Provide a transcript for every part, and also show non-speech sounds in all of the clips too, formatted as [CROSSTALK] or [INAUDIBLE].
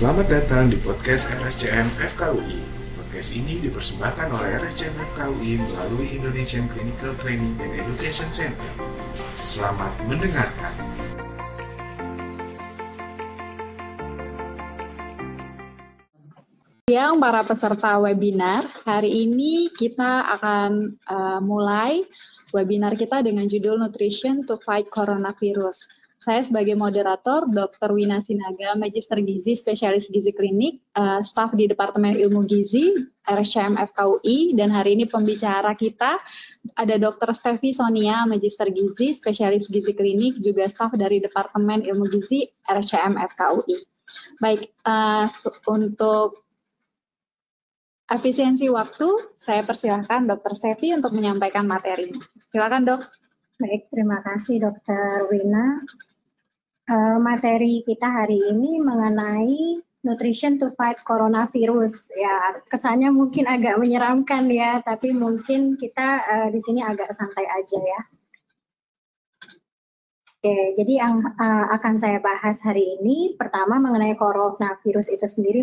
Selamat datang di podcast RSCM FKUI. Podcast ini dipersembahkan oleh RSCM FKUI melalui Indonesian Clinical Training and Education Center. Selamat mendengarkan. Yang para peserta webinar, hari ini kita akan uh, mulai webinar kita dengan judul Nutrition to Fight Coronavirus. Saya sebagai moderator, Dr. Wina Sinaga, Magister Gizi, Spesialis Gizi Klinik, uh, staf di Departemen Ilmu Gizi, RSCM FKUI, dan hari ini pembicara kita ada Dr. Stevi Sonia, Magister Gizi, Spesialis Gizi Klinik, juga staf dari Departemen Ilmu Gizi, RSCM FKUI. Baik, uh, untuk efisiensi waktu, saya persilahkan Dr. Stevi untuk menyampaikan materinya. Silakan dok. Baik, terima kasih Dr. Wina. Uh, materi kita hari ini mengenai nutrition to fight coronavirus. Ya, kesannya mungkin agak menyeramkan ya, tapi mungkin kita uh, di sini agak santai aja ya. Oke, jadi yang uh, akan saya bahas hari ini pertama mengenai coronavirus itu sendiri.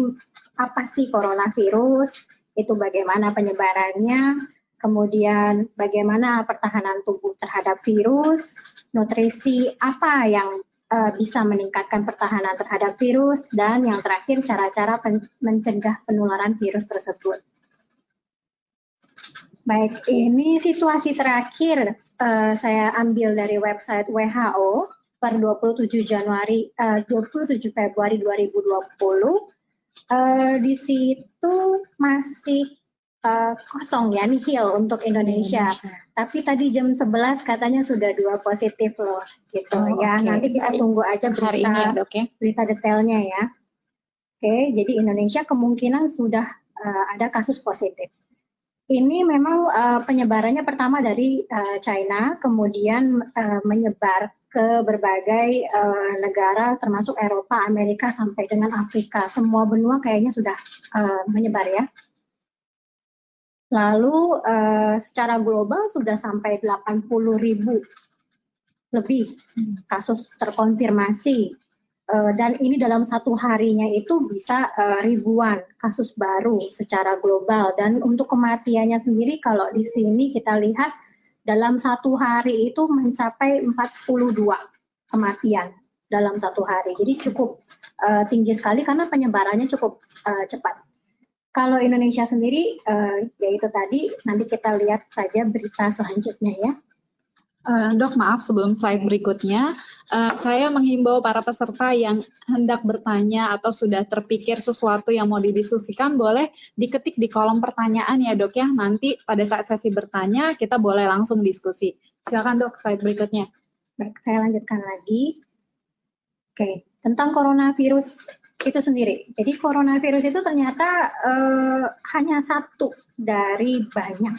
Apa sih coronavirus? itu bagaimana penyebarannya, kemudian bagaimana pertahanan tubuh terhadap virus, nutrisi apa yang uh, bisa meningkatkan pertahanan terhadap virus, dan yang terakhir cara-cara pen mencegah penularan virus tersebut. Baik, ini situasi terakhir uh, saya ambil dari website WHO per 27 Januari uh, 27 Februari 2020 uh, di situ masih uh, kosong ya nihil untuk Indonesia. Indonesia. Tapi tadi jam 11 katanya sudah dua positif loh gitu oh, ya. Okay. Nanti kita tunggu aja berita Hari ini ya, dok, ya? berita detailnya ya. Oke, okay, jadi Indonesia kemungkinan sudah uh, ada kasus positif. Ini memang uh, penyebarannya pertama dari uh, China, kemudian uh, menyebar ke berbagai uh, negara termasuk Eropa, Amerika sampai dengan Afrika. Semua benua kayaknya sudah uh, menyebar ya. Lalu uh, secara global sudah sampai 80 ribu lebih kasus terkonfirmasi uh, dan ini dalam satu harinya itu bisa uh, ribuan kasus baru secara global dan untuk kematiannya sendiri kalau di sini kita lihat dalam satu hari itu mencapai 42 kematian dalam satu hari. Jadi cukup uh, tinggi sekali karena penyebarannya cukup uh, cepat. Kalau Indonesia sendiri, uh, yaitu tadi nanti kita lihat saja berita selanjutnya ya. Uh, dok, maaf sebelum slide berikutnya, uh, saya menghimbau para peserta yang hendak bertanya atau sudah terpikir sesuatu yang mau didiskusikan, boleh diketik di kolom pertanyaan ya dok ya. Nanti pada saat sesi bertanya, kita boleh langsung diskusi. Silakan dok, slide berikutnya. Baik, saya lanjutkan lagi. Oke, tentang coronavirus itu sendiri. Jadi coronavirus itu ternyata uh, hanya satu dari banyak,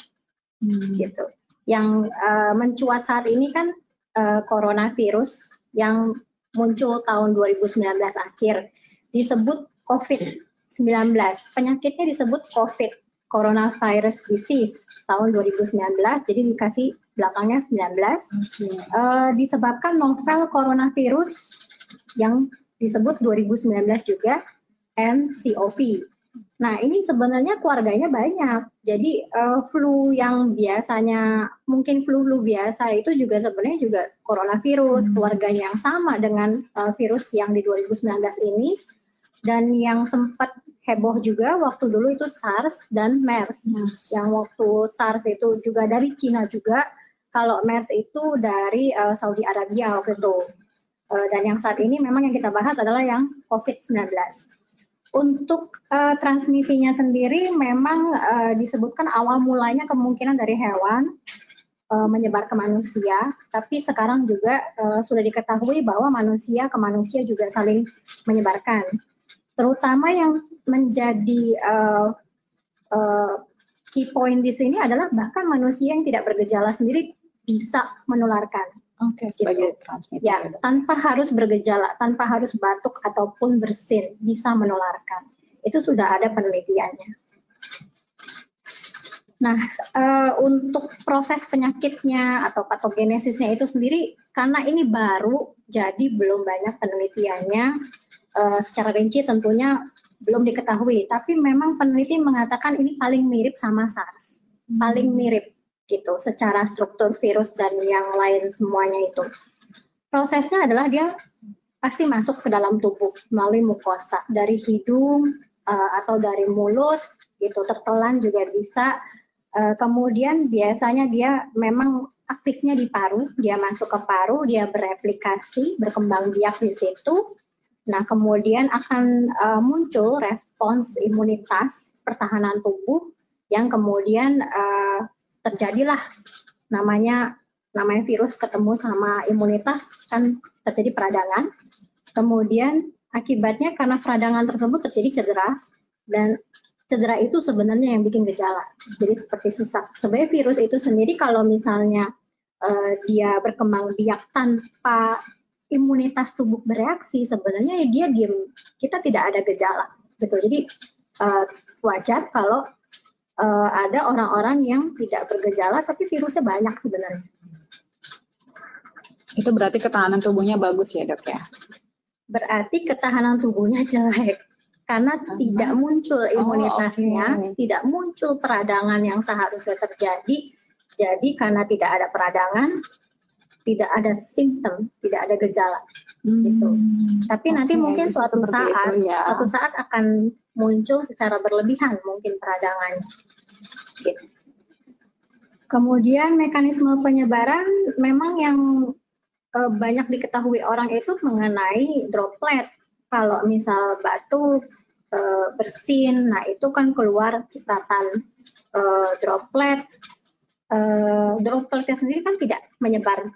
hmm. gitu yang uh, mencuat saat ini kan uh, coronavirus yang muncul tahun 2019 akhir disebut COVID-19. Penyakitnya disebut COVID, coronavirus disease tahun 2019, jadi dikasih belakangnya 19. Okay. Uh, disebabkan novel coronavirus yang disebut 2019 juga NCOV Nah, ini sebenarnya keluarganya banyak. Jadi uh, flu yang biasanya mungkin flu-flu biasa itu juga sebenarnya juga coronavirus, hmm. keluarganya yang sama dengan uh, virus yang di 2019 ini. Dan yang sempat heboh juga waktu dulu itu SARS dan MERS. Yes. Yang waktu SARS itu juga dari Cina juga, kalau MERS itu dari uh, Saudi Arabia waktu itu. Uh, dan yang saat ini memang yang kita bahas adalah yang COVID-19. Untuk uh, transmisinya sendiri memang uh, disebutkan awal mulanya kemungkinan dari hewan uh, menyebar ke manusia, tapi sekarang juga uh, sudah diketahui bahwa manusia ke manusia juga saling menyebarkan. Terutama yang menjadi uh, uh, key point di sini adalah bahkan manusia yang tidak bergejala sendiri bisa menularkan. Oke, okay, sebagai gitu. transmitter. Ya, tanpa harus bergejala, tanpa harus batuk ataupun bersin, bisa menularkan. Itu sudah ada penelitiannya. Nah, e, untuk proses penyakitnya atau patogenesisnya itu sendiri, karena ini baru, jadi belum banyak penelitiannya. E, secara rinci tentunya belum diketahui, tapi memang peneliti mengatakan ini paling mirip sama SARS, paling mirip gitu secara struktur virus dan yang lain semuanya itu. Prosesnya adalah dia pasti masuk ke dalam tubuh melalui mukosa. Dari hidung uh, atau dari mulut gitu tertelan juga bisa. Uh, kemudian biasanya dia memang aktifnya di paru dia masuk ke paru dia bereplikasi berkembang biak di situ. Nah, kemudian akan uh, muncul respons imunitas pertahanan tubuh yang kemudian uh, terjadilah namanya namanya virus ketemu sama imunitas kan terjadi peradangan. Kemudian akibatnya karena peradangan tersebut terjadi cedera dan cedera itu sebenarnya yang bikin gejala. Jadi seperti sesak. Sebenarnya virus itu sendiri kalau misalnya uh, dia berkembang biak tanpa imunitas tubuh bereaksi sebenarnya dia diam kita tidak ada gejala gitu jadi uh, wajar kalau uh, ada orang-orang yang tidak bergejala tapi virusnya banyak sebenarnya. Itu berarti ketahanan tubuhnya bagus ya dok ya? Berarti ketahanan tubuhnya jelek. Karena uh-huh. tidak muncul oh, imunitasnya oh, okay. tidak muncul peradangan yang seharusnya terjadi. Jadi karena tidak ada peradangan tidak ada simptom, tidak ada gejala hmm. gitu. Tapi okay, nanti mungkin suatu saat, itu, ya. suatu saat akan muncul secara berlebihan mungkin peradangannya. Gitu. Kemudian mekanisme penyebaran memang yang e, banyak diketahui orang itu mengenai droplet. Kalau misal batuk, e, bersin, nah itu kan keluar cipratan e, droplet. E, dropletnya sendiri kan tidak menyebar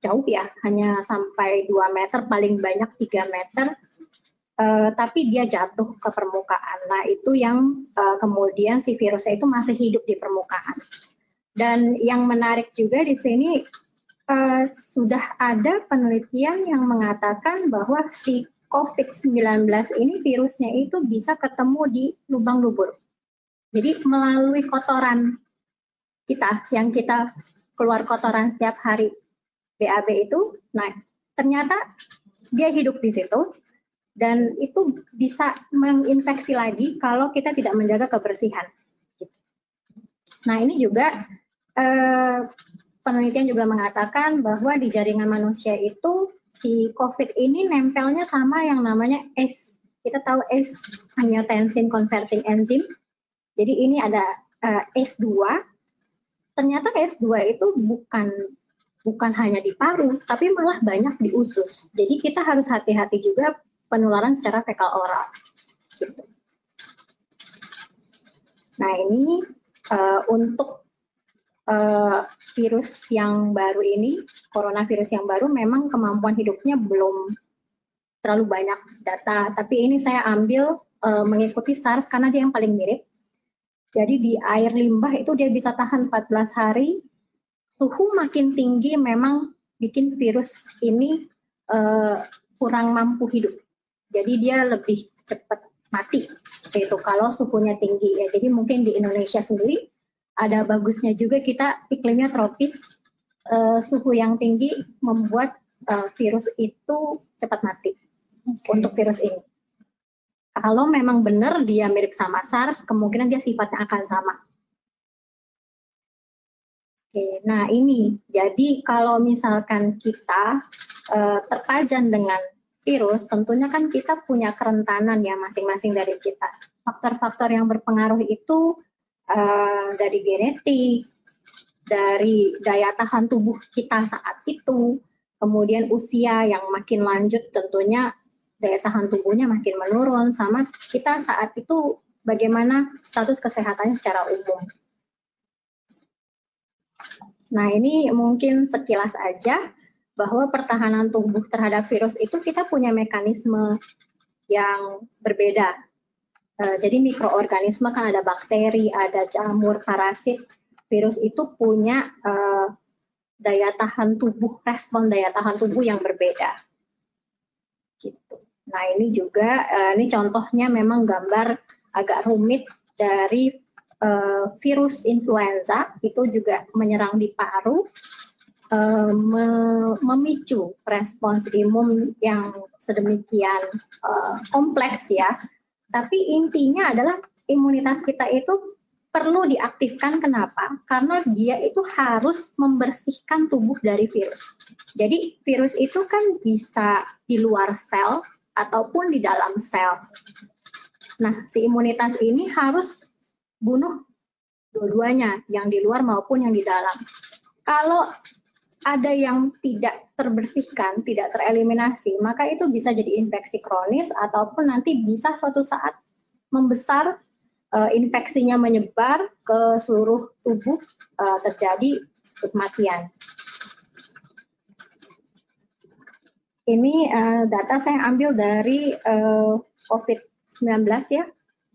jauh ya, hanya sampai 2 meter, paling banyak 3 meter, uh, tapi dia jatuh ke permukaan. Nah, itu yang uh, kemudian si virusnya itu masih hidup di permukaan. Dan yang menarik juga di sini uh, sudah ada penelitian yang mengatakan bahwa si COVID-19 ini virusnya itu bisa ketemu di lubang lubur. Jadi melalui kotoran kita yang kita keluar kotoran setiap hari BAB itu, nah ternyata dia hidup di situ dan itu bisa menginfeksi lagi kalau kita tidak menjaga kebersihan. Nah ini juga eh, penelitian juga mengatakan bahwa di jaringan manusia itu di COVID ini nempelnya sama yang namanya ACE. Kita tahu ACE angiotensin converting enzyme. Jadi ini ada uh, ACE2. Ternyata ACE2 itu bukan bukan hanya di paru, tapi malah banyak di usus. Jadi kita harus hati-hati juga penularan secara fekal oral. Gitu. Nah ini uh, untuk uh, virus yang baru ini, coronavirus yang baru, memang kemampuan hidupnya belum terlalu banyak data. Tapi ini saya ambil uh, mengikuti SARS karena dia yang paling mirip. Jadi di air limbah itu dia bisa tahan 14 hari suhu makin tinggi memang bikin virus ini uh, kurang mampu hidup. Jadi dia lebih cepat mati seperti itu kalau suhunya tinggi ya. Jadi mungkin di Indonesia sendiri ada bagusnya juga kita iklimnya tropis, uh, suhu yang tinggi membuat uh, virus itu cepat mati okay. untuk virus ini. Kalau memang benar dia mirip sama SARS, kemungkinan dia sifatnya akan sama. Oke, nah ini jadi kalau misalkan kita uh, terpajan dengan virus, tentunya kan kita punya kerentanan ya masing-masing dari kita. Faktor-faktor yang berpengaruh itu uh, dari genetik, dari daya tahan tubuh kita saat itu, kemudian usia yang makin lanjut tentunya daya tahan tubuhnya makin menurun, sama kita saat itu bagaimana status kesehatannya secara umum. Nah, ini mungkin sekilas aja bahwa pertahanan tubuh terhadap virus itu kita punya mekanisme yang berbeda. E, jadi mikroorganisme kan ada bakteri, ada jamur, parasit. Virus itu punya e, daya tahan tubuh, respon daya tahan tubuh yang berbeda. Gitu. Nah, ini juga e, ini contohnya memang gambar agak rumit dari uh, virus influenza itu juga menyerang di paru. uh, me memicu respons imun yang sedemikian uh, kompleks ya. Tapi intinya adalah imunitas kita itu perlu diaktifkan kenapa? Karena dia itu harus membersihkan tubuh dari virus. Jadi virus itu kan bisa di luar sel ataupun di dalam sel. Nah, si imunitas ini harus bunuh dua-duanya, yang di luar maupun yang di dalam. Kalau ada yang tidak terbersihkan, tidak tereliminasi, maka itu bisa jadi infeksi kronis ataupun nanti bisa suatu saat membesar uh, infeksinya menyebar ke seluruh tubuh uh, terjadi kematian. Ini uh, data saya ambil dari uh, COVID-19 ya,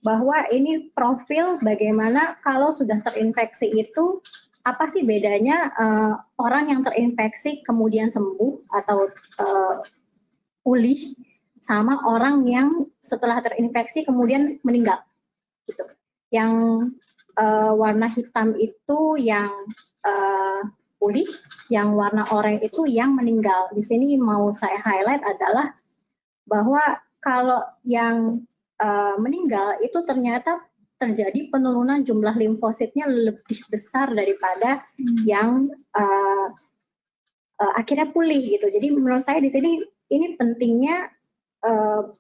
bahwa ini profil bagaimana kalau sudah terinfeksi itu apa sih bedanya uh, orang yang terinfeksi kemudian sembuh atau uh, pulih sama orang yang setelah terinfeksi kemudian meninggal gitu. Yang uh, warna hitam itu yang uh, pulih, yang warna oranye itu yang meninggal. Di sini mau saya highlight adalah bahwa kalau yang uh, meninggal itu ternyata terjadi penurunan jumlah limfositnya lebih besar daripada hmm. yang uh, uh, akhirnya pulih gitu. Jadi menurut saya di sini ini pentingnya uh,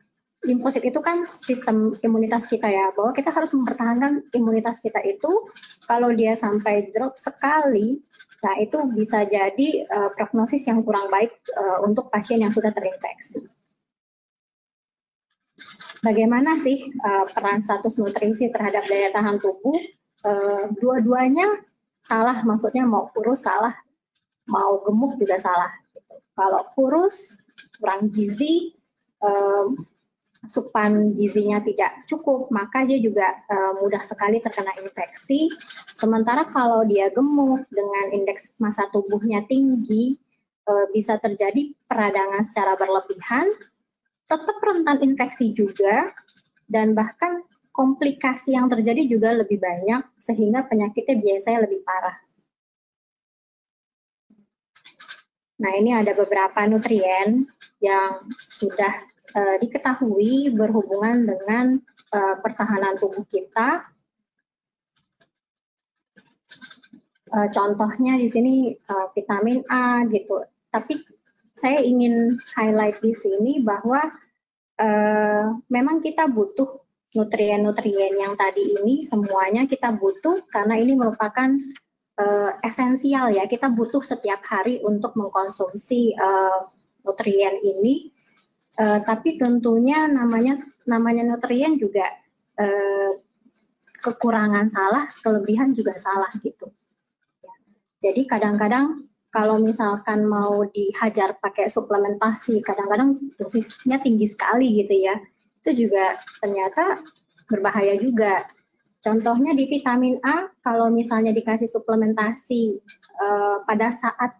limfosit itu kan sistem imunitas kita ya, bahwa kita harus mempertahankan imunitas kita itu kalau dia sampai drop sekali, nah itu bisa jadi uh, prognosis yang kurang baik uh, untuk pasien yang sudah terinfeksi bagaimana sih uh, peran status nutrisi terhadap daya tahan tubuh? Uh, Dua-duanya salah, maksudnya mau kurus salah, mau gemuk juga salah. Kalau kurus, kurang gizi, asupan gizinya tidak cukup, maka dia juga uh, mudah sekali terkena infeksi. Sementara kalau dia gemuk dengan indeks massa tubuhnya tinggi, bisa terjadi peradangan secara berlebihan, tetap rentan infeksi juga dan bahkan komplikasi yang terjadi juga lebih banyak sehingga penyakitnya biasanya lebih parah. Nah, ini ada beberapa nutrien yang sudah uh, diketahui berhubungan dengan uh, pertahanan tubuh kita. Uh, contohnya di sini vitamin A gitu. Tapi saya ingin highlight di sini bahwa uh, memang kita butuh nutrien-nutrien yang tadi ini semuanya kita butuh karena ini merupakan uh, esensial ya. Kita butuh setiap hari untuk mengkonsumsi uh, nutrien ini. Uh, tapi tentunya namanya namanya nutrien juga uh, kekurangan salah kelebihan juga salah gitu. Jadi kadang-kadang kalau misalkan mau dihajar pakai suplementasi, kadang-kadang dosisnya tinggi sekali gitu ya. Itu juga ternyata berbahaya juga. Contohnya di vitamin A, kalau misalnya dikasih suplementasi uh, pada saat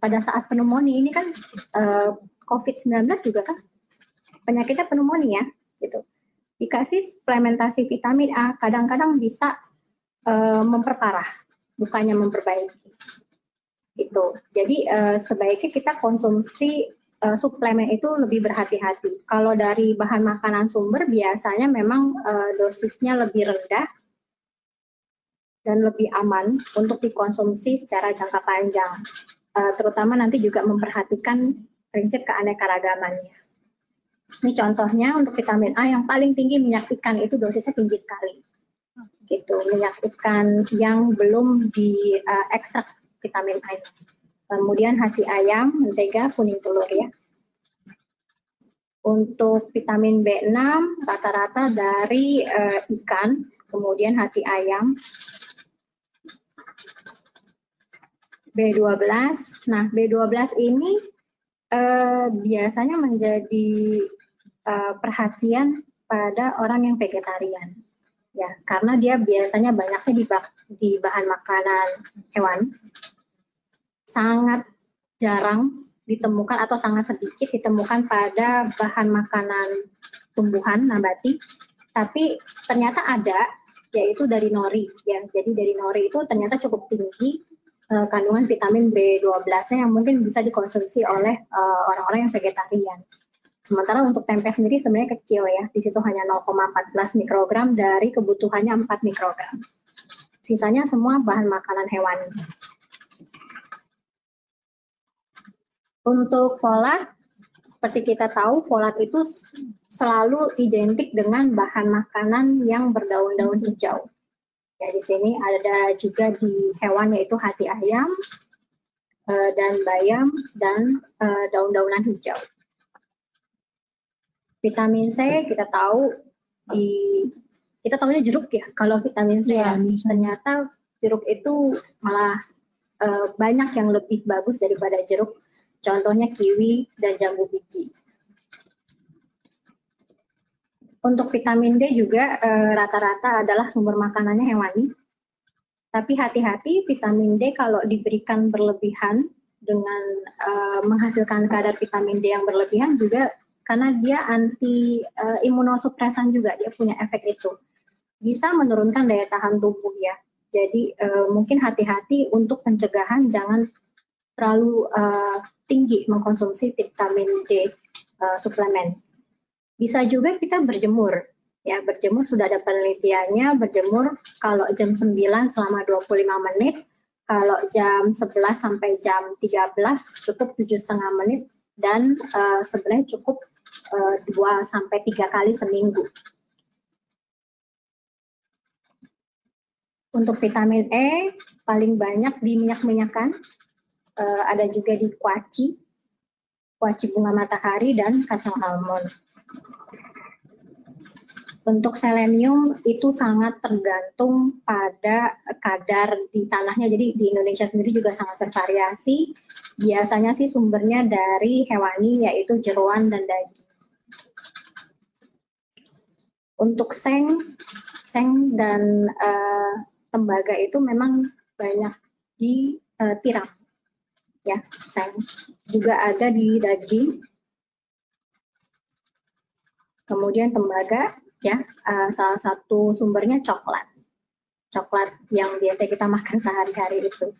pada saat pneumonia ini kan eh, COVID-19 juga kan penyakitnya pneumonia gitu. Dikasih suplementasi vitamin A kadang-kadang bisa uh, memperparah, bukannya memperbaiki gitu. Jadi uh, sebaiknya kita konsumsi uh, suplemen itu lebih berhati-hati. Kalau dari bahan makanan sumber biasanya memang uh, dosisnya lebih rendah dan lebih aman untuk dikonsumsi secara jangka panjang. Uh, terutama nanti juga memperhatikan prinsip keanekaragamannya. Ini contohnya untuk vitamin A yang paling tinggi minyak ikan itu dosisnya tinggi sekali. Gitu, minyak ikan yang belum di uh, vitamin A. Kemudian hati ayam, mentega, kuning telur ya. Untuk vitamin B6 rata-rata dari uh, ikan, kemudian hati ayam. B12. Nah, B12 ini uh, biasanya menjadi uh, perhatian pada orang yang vegetarian. Ya, karena dia biasanya banyaknya di, di bahan makanan hewan sangat jarang ditemukan atau sangat sedikit ditemukan pada bahan makanan tumbuhan nabati, tapi ternyata ada yaitu dari nori ya. Jadi dari nori itu ternyata cukup tinggi uh, kandungan vitamin B12 yang mungkin bisa dikonsumsi oleh orang-orang uh, yang vegetarian. Sementara untuk tempe sendiri sebenarnya kecil ya, di situ hanya 0,14 mikrogram dari kebutuhannya 4 mikrogram. Sisanya semua bahan makanan hewani. Untuk folat, seperti kita tahu, folat itu selalu identik dengan bahan makanan yang berdaun-daun hijau. Ya, di sini ada juga di hewan yaitu hati ayam eh, dan bayam dan eh, daun-daunan hijau. Vitamin C kita tahu di kita tahunya jeruk ya kalau vitamin C ya, ya. ternyata jeruk itu malah uh, banyak yang lebih bagus daripada jeruk Contohnya kiwi dan jambu biji. Untuk vitamin D juga eh, rata-rata e, adalah sumber makanannya hewani. Tapi hati-hati vitamin D kalau diberikan berlebihan dengan e, menghasilkan kadar vitamin D yang berlebihan juga karena dia anti e, imunosupresan juga dia punya efek itu. Bisa menurunkan daya tahan tubuh ya. Jadi e, mungkin hati-hati untuk pencegahan jangan terlalu uh, tinggi mengkonsumsi vitamin D uh, suplemen. Bisa juga kita berjemur. Ya, berjemur sudah ada penelitiannya, berjemur kalau jam 9 selama 25 menit, kalau jam 11 sampai jam 13 cukup 7,5 menit dan uh, sebenarnya cukup uh, 2 sampai 3 kali seminggu. Untuk vitamin E paling banyak di minyak-minyakan uh, ada juga di kuaci, kuaci bunga matahari dan kacang almond. Untuk selenium itu sangat tergantung pada kadar di tanahnya. Jadi di Indonesia sendiri juga sangat bervariasi. Biasanya sih sumbernya dari hewani yaitu jeruan dan daging. Untuk seng, seng dan uh, tembaga itu memang banyak di uh, tiram. Ya seng. Juga ada di daging. Kemudian tembaga ya uh, salah satu sumbernya coklat. Coklat yang biasa kita makan [LAUGHS] sehari-hari itu.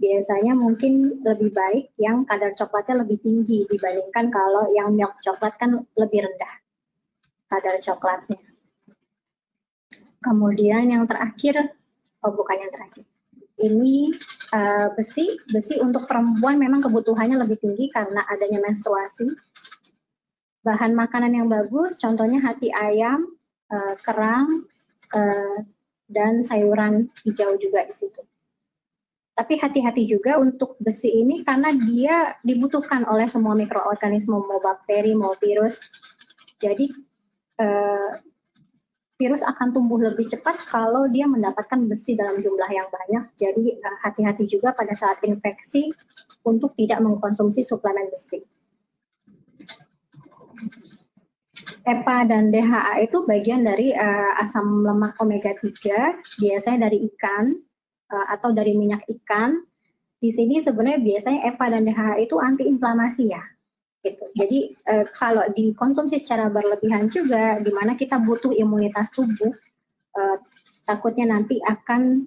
Biasanya mungkin lebih baik yang kadar coklatnya lebih tinggi dibandingkan kalau yang milk coklat kan lebih rendah kadar coklatnya kemudian yang terakhir oh bukan yang terakhir ini uh, besi. Besi untuk perempuan memang kebutuhannya lebih tinggi karena adanya menstruasi. Bahan makanan yang bagus, contohnya hati ayam, uh, kerang, uh, dan sayuran hijau juga di situ. Tapi hati-hati juga untuk besi ini karena dia dibutuhkan oleh semua mikroorganisme, mau bakteri, mau virus. Jadi virus akan tumbuh lebih cepat kalau dia mendapatkan besi dalam jumlah yang banyak. Jadi eh, hati-hati juga pada saat infeksi untuk tidak mengkonsumsi suplemen besi. EPA dan DHA itu bagian dari uh, asam lemak omega 3, biasanya dari ikan uh, atau dari minyak ikan. Di sini sebenarnya biasanya EPA dan DHA itu antiinflamasi ya gitu. Jadi eh, kalau dikonsumsi secara berlebihan juga, di mana kita butuh imunitas tubuh, eh, takutnya nanti akan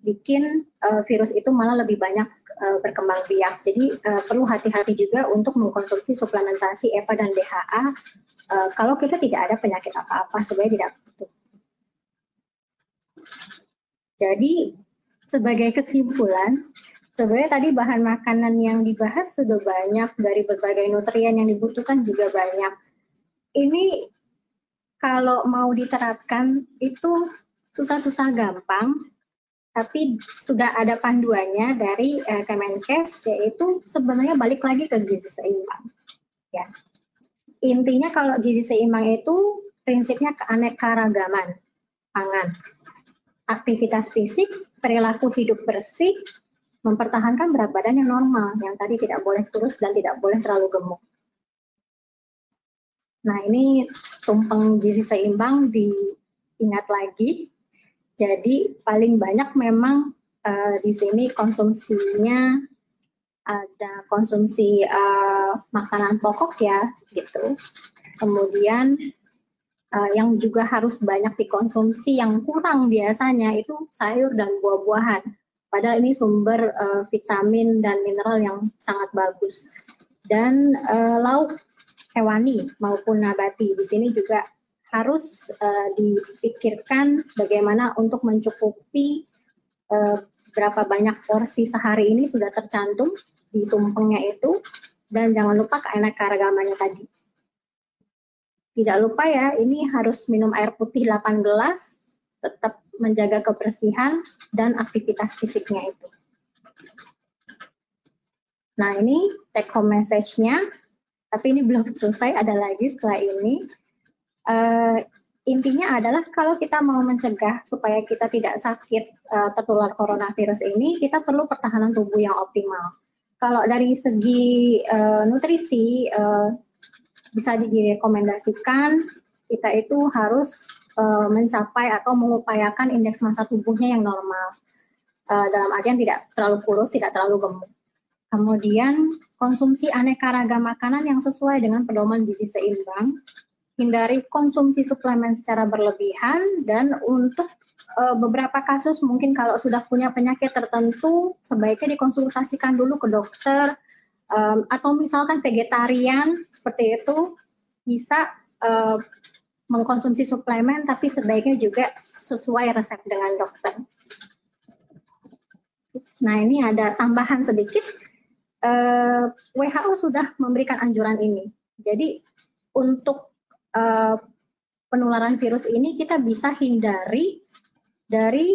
bikin eh, virus itu malah lebih banyak eh, berkembang biak. Jadi eh, perlu hati-hati juga untuk mengkonsumsi suplementasi EPA dan DHA eh, kalau kita tidak ada penyakit apa-apa sebenarnya tidak butuh. Jadi sebagai kesimpulan, Sebenarnya tadi bahan makanan yang dibahas sudah banyak, dari berbagai nutrien yang dibutuhkan juga banyak. Ini kalau mau diterapkan itu susah-susah gampang, tapi sudah ada panduannya dari uh, Kemenkes, yaitu sebenarnya balik lagi ke gizi seimbang. Ya. Intinya kalau gizi seimbang itu prinsipnya keanekaragaman pangan, aktivitas fisik, perilaku hidup bersih, mempertahankan berat badan yang normal, yang tadi tidak boleh kurus dan tidak boleh terlalu gemuk. Nah, ini tumpeng gizi seimbang diingat lagi. Jadi paling banyak memang uh, di sini konsumsinya ada konsumsi uh, makanan pokok ya, gitu. Kemudian uh, yang juga harus banyak dikonsumsi yang kurang biasanya itu sayur dan buah-buahan Padahal ini sumber uh, vitamin dan mineral yang sangat bagus. Dan uh, lauk hewani maupun nabati di sini juga harus uh, dipikirkan bagaimana untuk mencukupi uh, berapa banyak porsi sehari ini sudah tercantum di tumpengnya itu dan jangan lupa keanekaragamannya tadi. Tidak lupa ya, ini harus minum air putih 8 gelas, tetap menjaga kebersihan dan aktivitas fisiknya itu. Nah ini take home message-nya, tapi ini belum selesai, ada lagi setelah ini. Uh, intinya adalah kalau kita mau mencegah supaya kita tidak sakit uh, tertular coronavirus ini, kita perlu pertahanan tubuh yang optimal. Kalau dari segi uh, nutrisi, uh, bisa direkomendasikan kita itu harus uh, mencapai atau mengupayakan indeks massa tubuhnya yang normal. Uh, dalam artian tidak terlalu kurus, tidak terlalu gemuk. Kemudian konsumsi aneka ragam makanan yang sesuai dengan pedoman gizi seimbang. Hindari konsumsi suplemen secara berlebihan dan untuk uh, beberapa kasus mungkin kalau sudah punya penyakit tertentu sebaiknya dikonsultasikan dulu ke dokter atau misalkan vegetarian seperti itu bisa mengkonsumsi suplemen tapi sebaiknya juga sesuai resep dengan dokter. Nah ini ada tambahan sedikit, uh, WHO sudah memberikan anjuran ini. Jadi untuk uh, penularan virus ini kita bisa hindari dari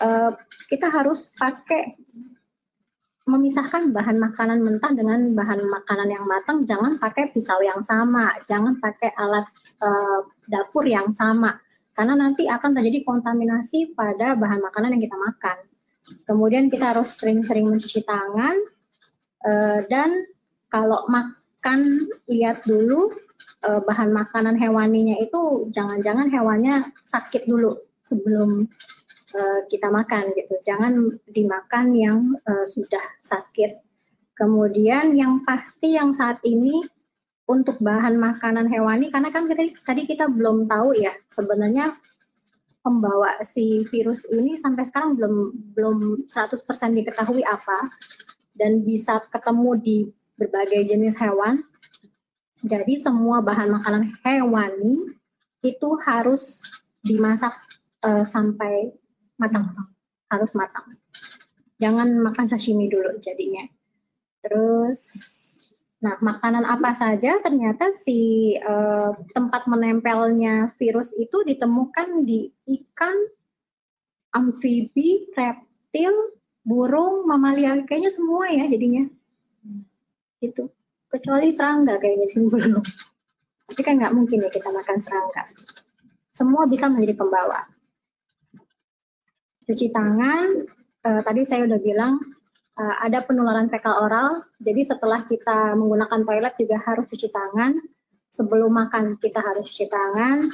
uh, kita harus pakai memisahkan bahan makanan mentah dengan bahan makanan yang matang jangan pakai pisau yang sama jangan pakai alat uh, dapur yang sama karena nanti akan terjadi kontaminasi pada bahan makanan yang kita makan. Kemudian kita harus sering-sering mencuci tangan uh, dan kalau makan lihat dulu uh, bahan makanan hewaninya itu jangan-jangan hewannya sakit dulu sebelum Eh, kita makan gitu. Jangan dimakan yang uh, sudah sakit. Kemudian yang pasti yang saat ini untuk bahan makanan hewani karena kan kita, tadi kita belum tahu ya sebenarnya pembawa si virus ini sampai sekarang belum belum 100% diketahui apa dan bisa ketemu di berbagai jenis hewan. Jadi semua bahan makanan hewani itu harus dimasak uh, sampai matang harus matang. Jangan makan sashimi dulu jadinya. Terus nah makanan apa saja ternyata si uh, tempat menempelnya virus itu ditemukan di ikan amfibi reptil burung mamalia kayaknya semua ya jadinya. Itu kecuali serangga kayaknya sih [LAUGHS] belum. Tapi kan nggak mungkin ya kita makan serangga. Semua bisa menjadi pembawa cuci tangan, uh, tadi saya udah bilang uh, ada penularan fekal oral, jadi setelah kita menggunakan toilet juga harus cuci tangan. Sebelum makan kita harus cuci tangan.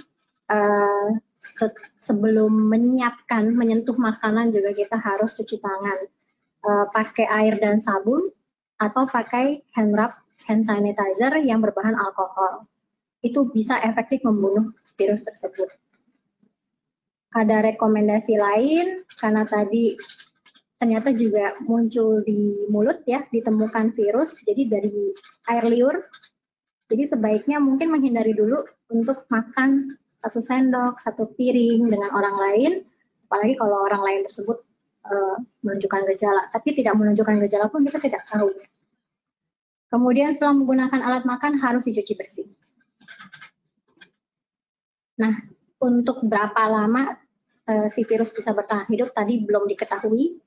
Uh, se sebelum menyiapkan, menyentuh makanan juga kita harus cuci tangan. Uh, pakai air dan sabun atau pakai hand rub, hand sanitizer yang berbahan alkohol. Itu bisa efektif membunuh virus tersebut ada rekomendasi lain karena tadi ternyata juga muncul di mulut ya, ditemukan virus, jadi dari air liur. Jadi sebaiknya mungkin menghindari dulu untuk makan satu sendok, satu piring dengan orang lain, apalagi kalau orang lain tersebut uh, menunjukkan gejala. Tapi tidak menunjukkan gejala pun kita tidak tahu. Kemudian setelah menggunakan alat makan harus dicuci bersih. Nah, untuk berapa lama uh, si virus bisa bertahan hidup tadi belum diketahui.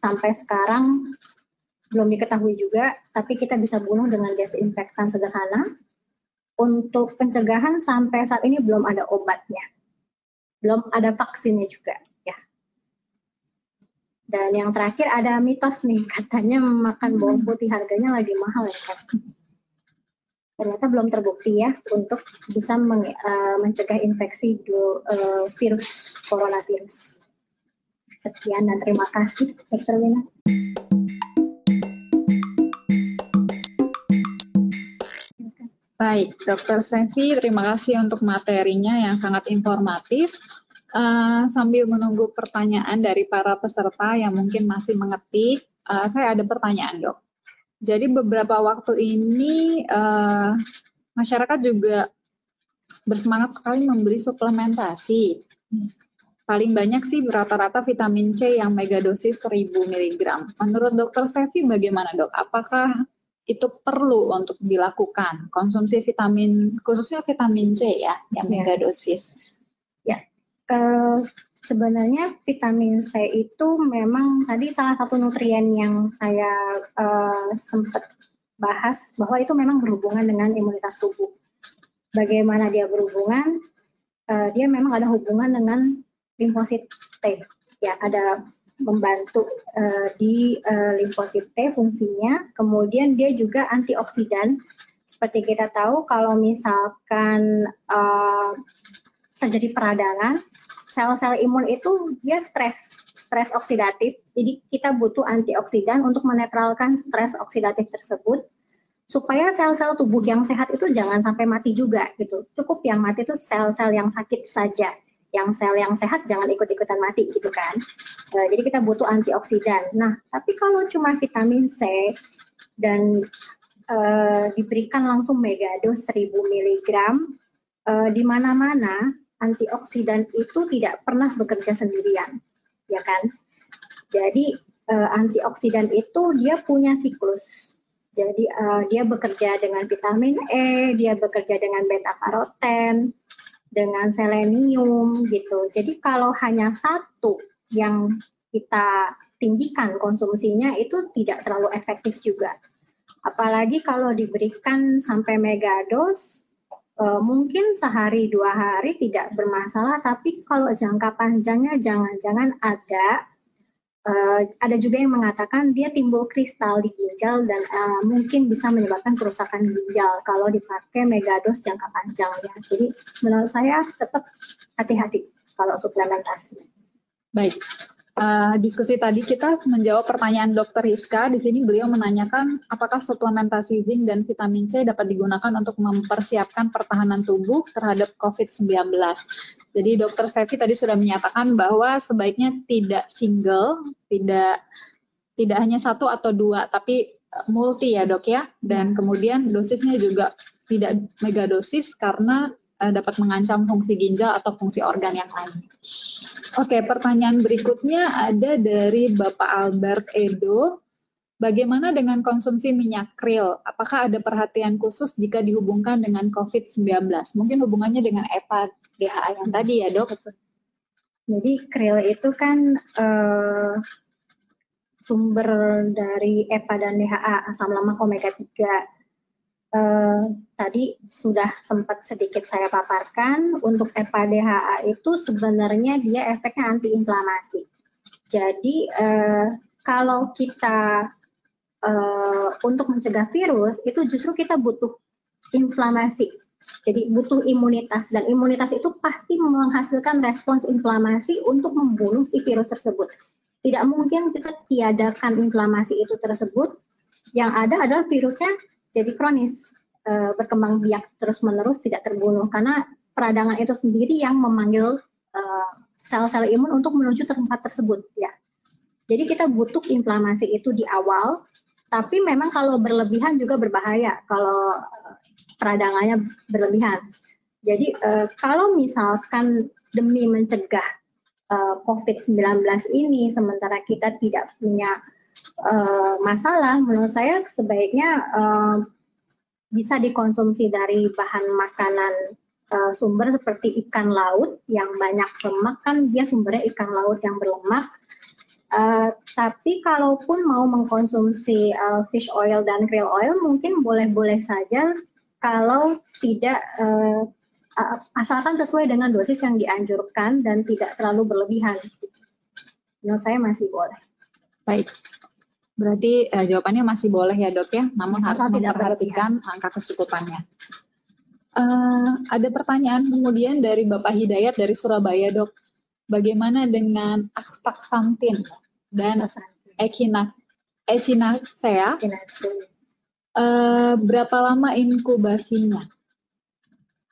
Sampai sekarang belum diketahui juga, tapi kita bisa bunuh dengan desinfektan sederhana. Untuk pencegahan sampai saat ini belum ada obatnya. Belum ada vaksinnya juga. ya. Dan yang terakhir ada mitos nih, katanya makan bawang putih harganya lagi mahal ya kan ternyata belum terbukti ya untuk bisa meng, uh, mencegah infeksi do, uh, virus coronavirus. Sekian dan terima kasih, Dr. Wina. Baik, Dr. Sevi, terima kasih untuk materinya yang sangat informatif. uh, sambil menunggu pertanyaan dari para peserta yang mungkin masih mengerti, uh, saya ada pertanyaan dok. Jadi beberapa waktu ini uh, masyarakat juga bersemangat sekali membeli suplementasi. Paling banyak sih rata-rata vitamin C yang megadosis 1000 mg. Menurut dokter Stevi bagaimana dok? Apakah itu perlu untuk dilakukan konsumsi vitamin khususnya vitamin C ya yang ya. megadosis? Ya, uh, sebenarnya vitamin C itu memang tadi salah satu nutrien yang saya uh, sempat bahas bahwa itu memang berhubungan dengan imunitas tubuh. Bagaimana dia berhubungan? Uh, dia memang ada hubungan dengan limfosit T. Ya, ada membantu uh, di uh, limfosit T fungsinya. Kemudian dia juga antioksidan. Seperti kita tahu kalau misalkan uh, terjadi peradangan, sel-sel imun itu dia stres, stres oksidatif. Jadi kita butuh antioksidan untuk menetralkan stres oksidatif tersebut supaya sel-sel tubuh yang sehat itu jangan sampai mati juga gitu. Cukup yang mati itu sel-sel yang sakit saja yang sel yang sehat jangan ikut-ikutan mati gitu kan. Uh, jadi kita butuh antioksidan. Nah, tapi kalau cuma vitamin C dan uh, diberikan langsung megados 1000 mg uh, di mana-mana antioksidan itu tidak pernah bekerja sendirian, ya kan? Jadi uh, antioksidan itu dia punya siklus. Jadi uh, dia bekerja dengan vitamin E, dia bekerja dengan beta karoten, dengan selenium gitu. Jadi kalau hanya satu yang kita tinggikan konsumsinya itu tidak terlalu efektif juga. Apalagi kalau diberikan sampai megados, eh, mungkin sehari dua hari tidak bermasalah, tapi kalau jangka panjangnya jangan-jangan ada Uh, ada juga yang mengatakan dia timbul kristal di ginjal dan uh, mungkin bisa menyebabkan kerusakan ginjal kalau dipakai megados jangka panjang ya. Jadi menurut saya tetap hati-hati kalau suplementasi. Baik. Uh, diskusi tadi kita menjawab pertanyaan Dokter Rizka. Di sini beliau menanyakan apakah suplementasi zinc dan vitamin C dapat digunakan untuk mempersiapkan pertahanan tubuh terhadap COVID-19. Jadi dokter Stevi tadi sudah menyatakan bahwa sebaiknya tidak single, tidak tidak hanya satu atau dua, tapi eh, multi ya dok ya. Dan kemudian dosisnya juga tidak megadosis karena uh, dapat mengancam fungsi ginjal atau fungsi organ yang lain. Oke, pertanyaan berikutnya ada dari Bapak Albert Edo. Bagaimana dengan konsumsi minyak krill? Apakah ada perhatian khusus jika dihubungkan dengan COVID-19? Mungkin hubungannya dengan EPA DHA yang tadi ya dok. Jadi krill itu kan uh, sumber dari EPA dan DHA asam lemak omega 3. Eh, tadi sudah sempat sedikit saya paparkan untuk EPA DHA itu sebenarnya dia efeknya antiinflamasi. Jadi uh, kalau kita uh, untuk mencegah virus itu justru kita butuh inflamasi jadi butuh imunitas dan imunitas itu pasti menghasilkan respons inflamasi untuk membunuh si virus tersebut. Tidak mungkin kita tiadakan inflamasi itu tersebut. Yang ada adalah virusnya jadi kronis, e, berkembang biak terus-menerus tidak terbunuh karena peradangan itu sendiri yang memanggil sel-sel imun untuk menuju tempat tersebut ya. Jadi kita butuh inflamasi itu di awal, tapi memang kalau berlebihan juga berbahaya. Kalau peradangannya berlebihan. Jadi uh, kalau misalkan demi mencegah uh, eh, COVID-19 ini, sementara kita tidak punya uh, masalah, menurut saya sebaiknya uh, bisa dikonsumsi dari bahan makanan uh, sumber seperti ikan laut yang banyak lemak kan dia sumbernya ikan laut yang berlemak. Uh, tapi kalaupun mau mengkonsumsi uh, fish oil dan krill oil mungkin boleh-boleh saja kalau tidak uh, asalkan sesuai dengan dosis yang dianjurkan dan tidak terlalu berlebihan. Menurut saya masih boleh. Baik. Berarti uh, jawabannya masih boleh ya dok ya, namun harus memperhatikan angka kecukupannya. Uh, ada pertanyaan kemudian dari Bapak Hidayat dari Surabaya dok, bagaimana dengan astaxanthin dan echinacea? Echinacea Uh, berapa lama inkubasinya?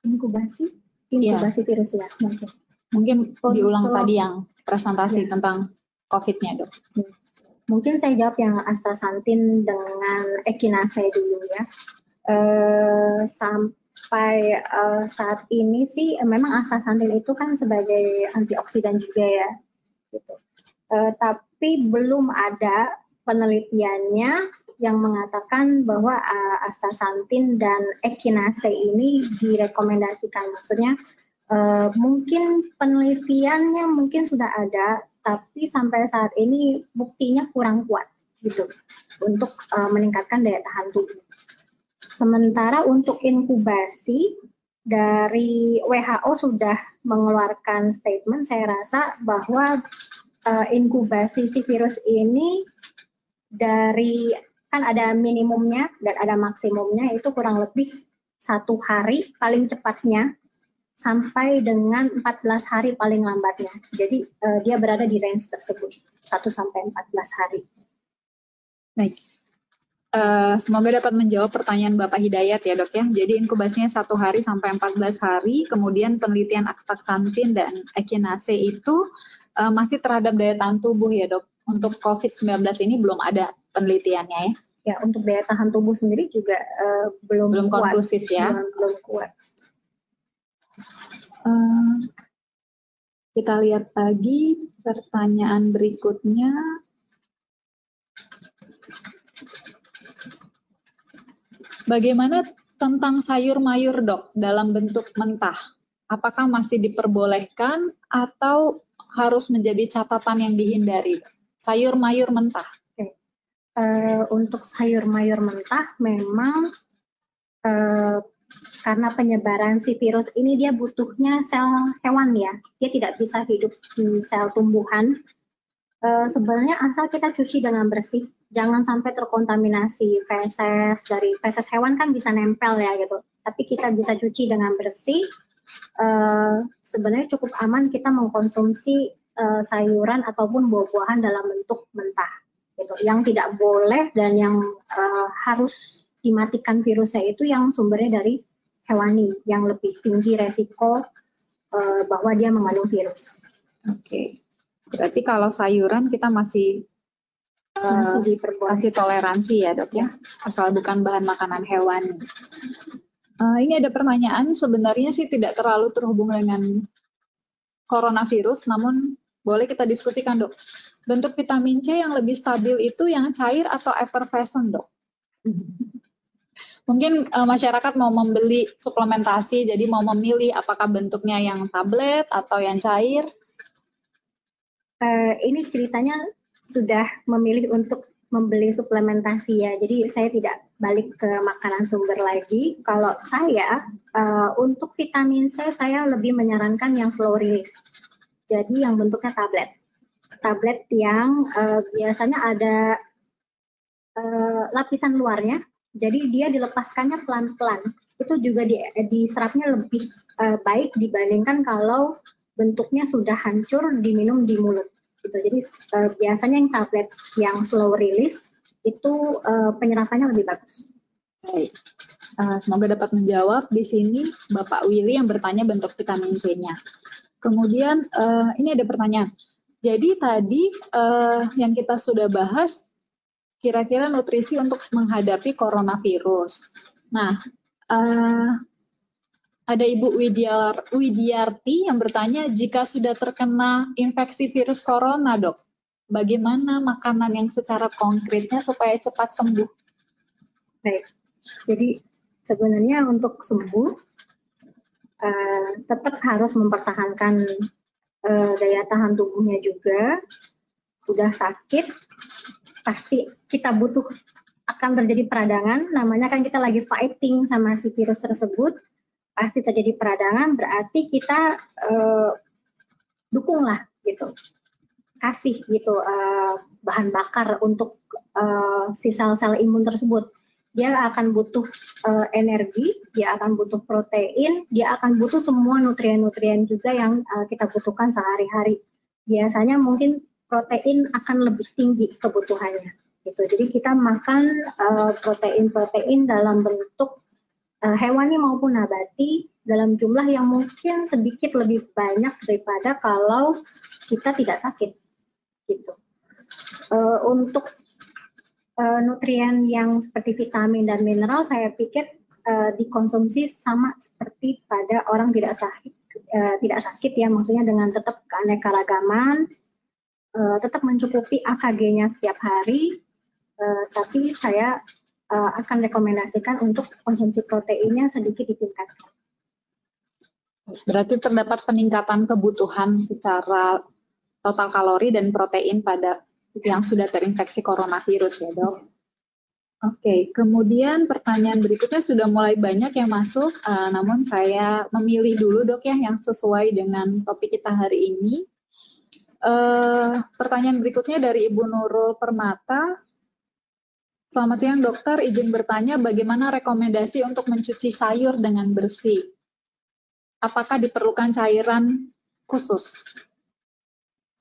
Inkubasi? Inkubasi ya. virus ya mungkin. Mungkin diulang tadi yang presentasi ya. tentang COVID-nya, dok. Hmm. Mungkin saya jawab yang astaxanthin dengan ekinase dulu ya. Uh, sampai uh, saat ini sih memang astaxanthin itu kan sebagai antioksidan juga ya, gitu. Uh, tapi belum ada penelitiannya yang mengatakan bahwa uh, astaxanthin dan ekinase ini direkomendasikan. Maksudnya uh, mungkin penelitiannya mungkin sudah ada, tapi sampai saat ini buktinya kurang kuat gitu untuk uh, meningkatkan daya tahan tubuh. Sementara untuk inkubasi dari WHO sudah mengeluarkan statement saya rasa bahwa uh, inkubasi si virus ini dari kan ada minimumnya dan ada maksimumnya itu kurang lebih satu hari paling cepatnya sampai dengan 14 hari paling lambatnya. Jadi uh, dia berada di range tersebut 1 sampai 14 hari. Baik. Uh, semoga dapat menjawab pertanyaan Bapak Hidayat ya dok ya. Jadi inkubasinya satu hari sampai 14 hari, kemudian penelitian astaxanthin dan ekinase itu uh, masih terhadap daya tahan tubuh ya dok. Untuk COVID-19 ini belum ada penelitiannya ya. Ya untuk daya tahan tubuh sendiri juga uh, belum belum kuat. konklusif ya. Belum, belum kuat. Uh, kita lihat lagi pertanyaan berikutnya. Bagaimana tentang sayur mayur dok dalam bentuk mentah? Apakah masih diperbolehkan atau harus menjadi catatan yang dihindari? Sayur mayur mentah. Okay. Uh, eh, untuk sayur mayur mentah memang uh, karena penyebaran si virus ini dia butuhnya sel hewan ya. Dia tidak bisa hidup di sel tumbuhan. E, sebenarnya asal kita cuci dengan bersih, jangan sampai terkontaminasi feses dari feses hewan kan bisa nempel ya gitu. Tapi kita bisa cuci dengan bersih. E, sebenarnya cukup aman kita mengkonsumsi e, sayuran ataupun buah-buahan dalam bentuk mentah gitu. Yang tidak boleh dan yang e, harus dimatikan virusnya itu yang sumbernya dari hewani yang lebih tinggi resiko uh, bahwa dia mengandung virus. Oke, okay. berarti kalau sayuran kita masih uh, masih masih toleransi ya dok ya, asal bukan bahan makanan hewani. Uh, ini ada pertanyaan sebenarnya sih tidak terlalu terhubung dengan coronavirus, namun boleh kita diskusikan dok. Bentuk vitamin C yang lebih stabil itu yang cair atau effervescent dok? Mungkin uh, masyarakat mau membeli suplementasi, jadi mau memilih apakah bentuknya yang tablet atau yang cair? Uh, ini ceritanya sudah memilih untuk membeli suplementasi ya, jadi saya tidak balik ke makanan sumber lagi. Kalau saya uh, untuk vitamin C saya lebih menyarankan yang slow release, jadi yang bentuknya tablet. Tablet yang uh, biasanya ada uh, lapisan luarnya jadi dia dilepaskannya pelan-pelan. Itu juga di, diserapnya lebih uh, baik dibandingkan kalau bentuknya sudah hancur diminum di mulut. Gitu. Jadi uh, biasanya yang tablet yang slow release itu uh, penyerapannya lebih bagus. Baik. Uh, semoga dapat menjawab di sini Bapak Willy yang bertanya bentuk vitamin C-nya. Kemudian uh, ini ada pertanyaan. Jadi tadi uh, yang kita sudah bahas kira-kira nutrisi untuk menghadapi coronavirus. Nah, uh, ada Ibu Widyar, Widyarti yang bertanya, jika sudah terkena infeksi virus corona, dok, bagaimana makanan yang secara konkretnya supaya cepat sembuh? Baik, jadi sebenarnya untuk sembuh, uh, tetap harus mempertahankan uh, daya tahan tubuhnya juga. Sudah sakit, pasti kita butuh akan terjadi peradangan, namanya kan kita lagi fighting sama si virus tersebut, pasti terjadi peradangan, berarti kita uh, dukunglah gitu, kasih gitu uh, bahan bakar untuk uh, si sel-sel imun tersebut. Dia akan butuh uh, energi, dia akan butuh protein, dia akan butuh semua nutrien-nutrien juga yang uh, kita butuhkan sehari-hari. Biasanya mungkin protein akan lebih tinggi kebutuhannya gitu. Jadi kita makan eh, protein-protein uh, dalam bentuk uh, hewani maupun nabati dalam jumlah yang mungkin sedikit lebih banyak daripada kalau kita tidak sakit gitu. Uh, untuk uh, nutrien yang seperti vitamin dan mineral saya pikir uh, dikonsumsi sama seperti pada orang tidak sakit uh, tidak sakit ya maksudnya dengan tetap keanekaragaman uh, tetap mencukupi AKG-nya setiap hari uh, tapi saya uh, akan rekomendasikan untuk konsumsi proteinnya sedikit ditingkatkan. Berarti terdapat peningkatan kebutuhan secara total kalori dan protein pada yang sudah terinfeksi coronavirus ya dok. Oke, kemudian pertanyaan berikutnya sudah mulai banyak yang masuk, uh, namun saya memilih dulu dok ya yang sesuai dengan topik kita hari ini. Uh, pertanyaan berikutnya dari Ibu Nurul Permata. Selamat siang dokter, izin bertanya bagaimana rekomendasi untuk mencuci sayur dengan bersih? Apakah diperlukan cairan khusus?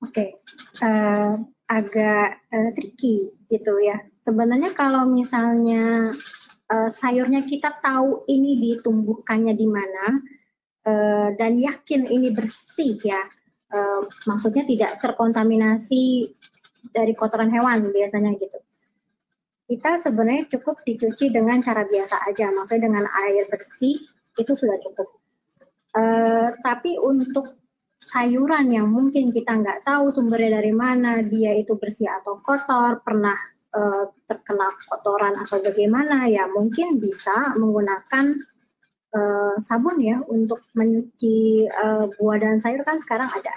Oke, uh, agak uh, tricky gitu ya. Sebenarnya kalau misalnya uh, sayurnya kita tahu ini ditumbuhkannya di mana uh, dan yakin ini bersih ya, uh, maksudnya tidak terkontaminasi dari kotoran hewan biasanya gitu. Kita sebenarnya cukup dicuci dengan cara biasa aja, maksudnya dengan air bersih itu sudah cukup. Uh, tapi untuk sayuran yang mungkin kita nggak tahu sumbernya dari mana, dia itu bersih atau kotor, pernah uh, terkena kotoran atau bagaimana, ya mungkin bisa menggunakan uh, sabun ya untuk mencuci uh, buah dan sayur kan sekarang ada.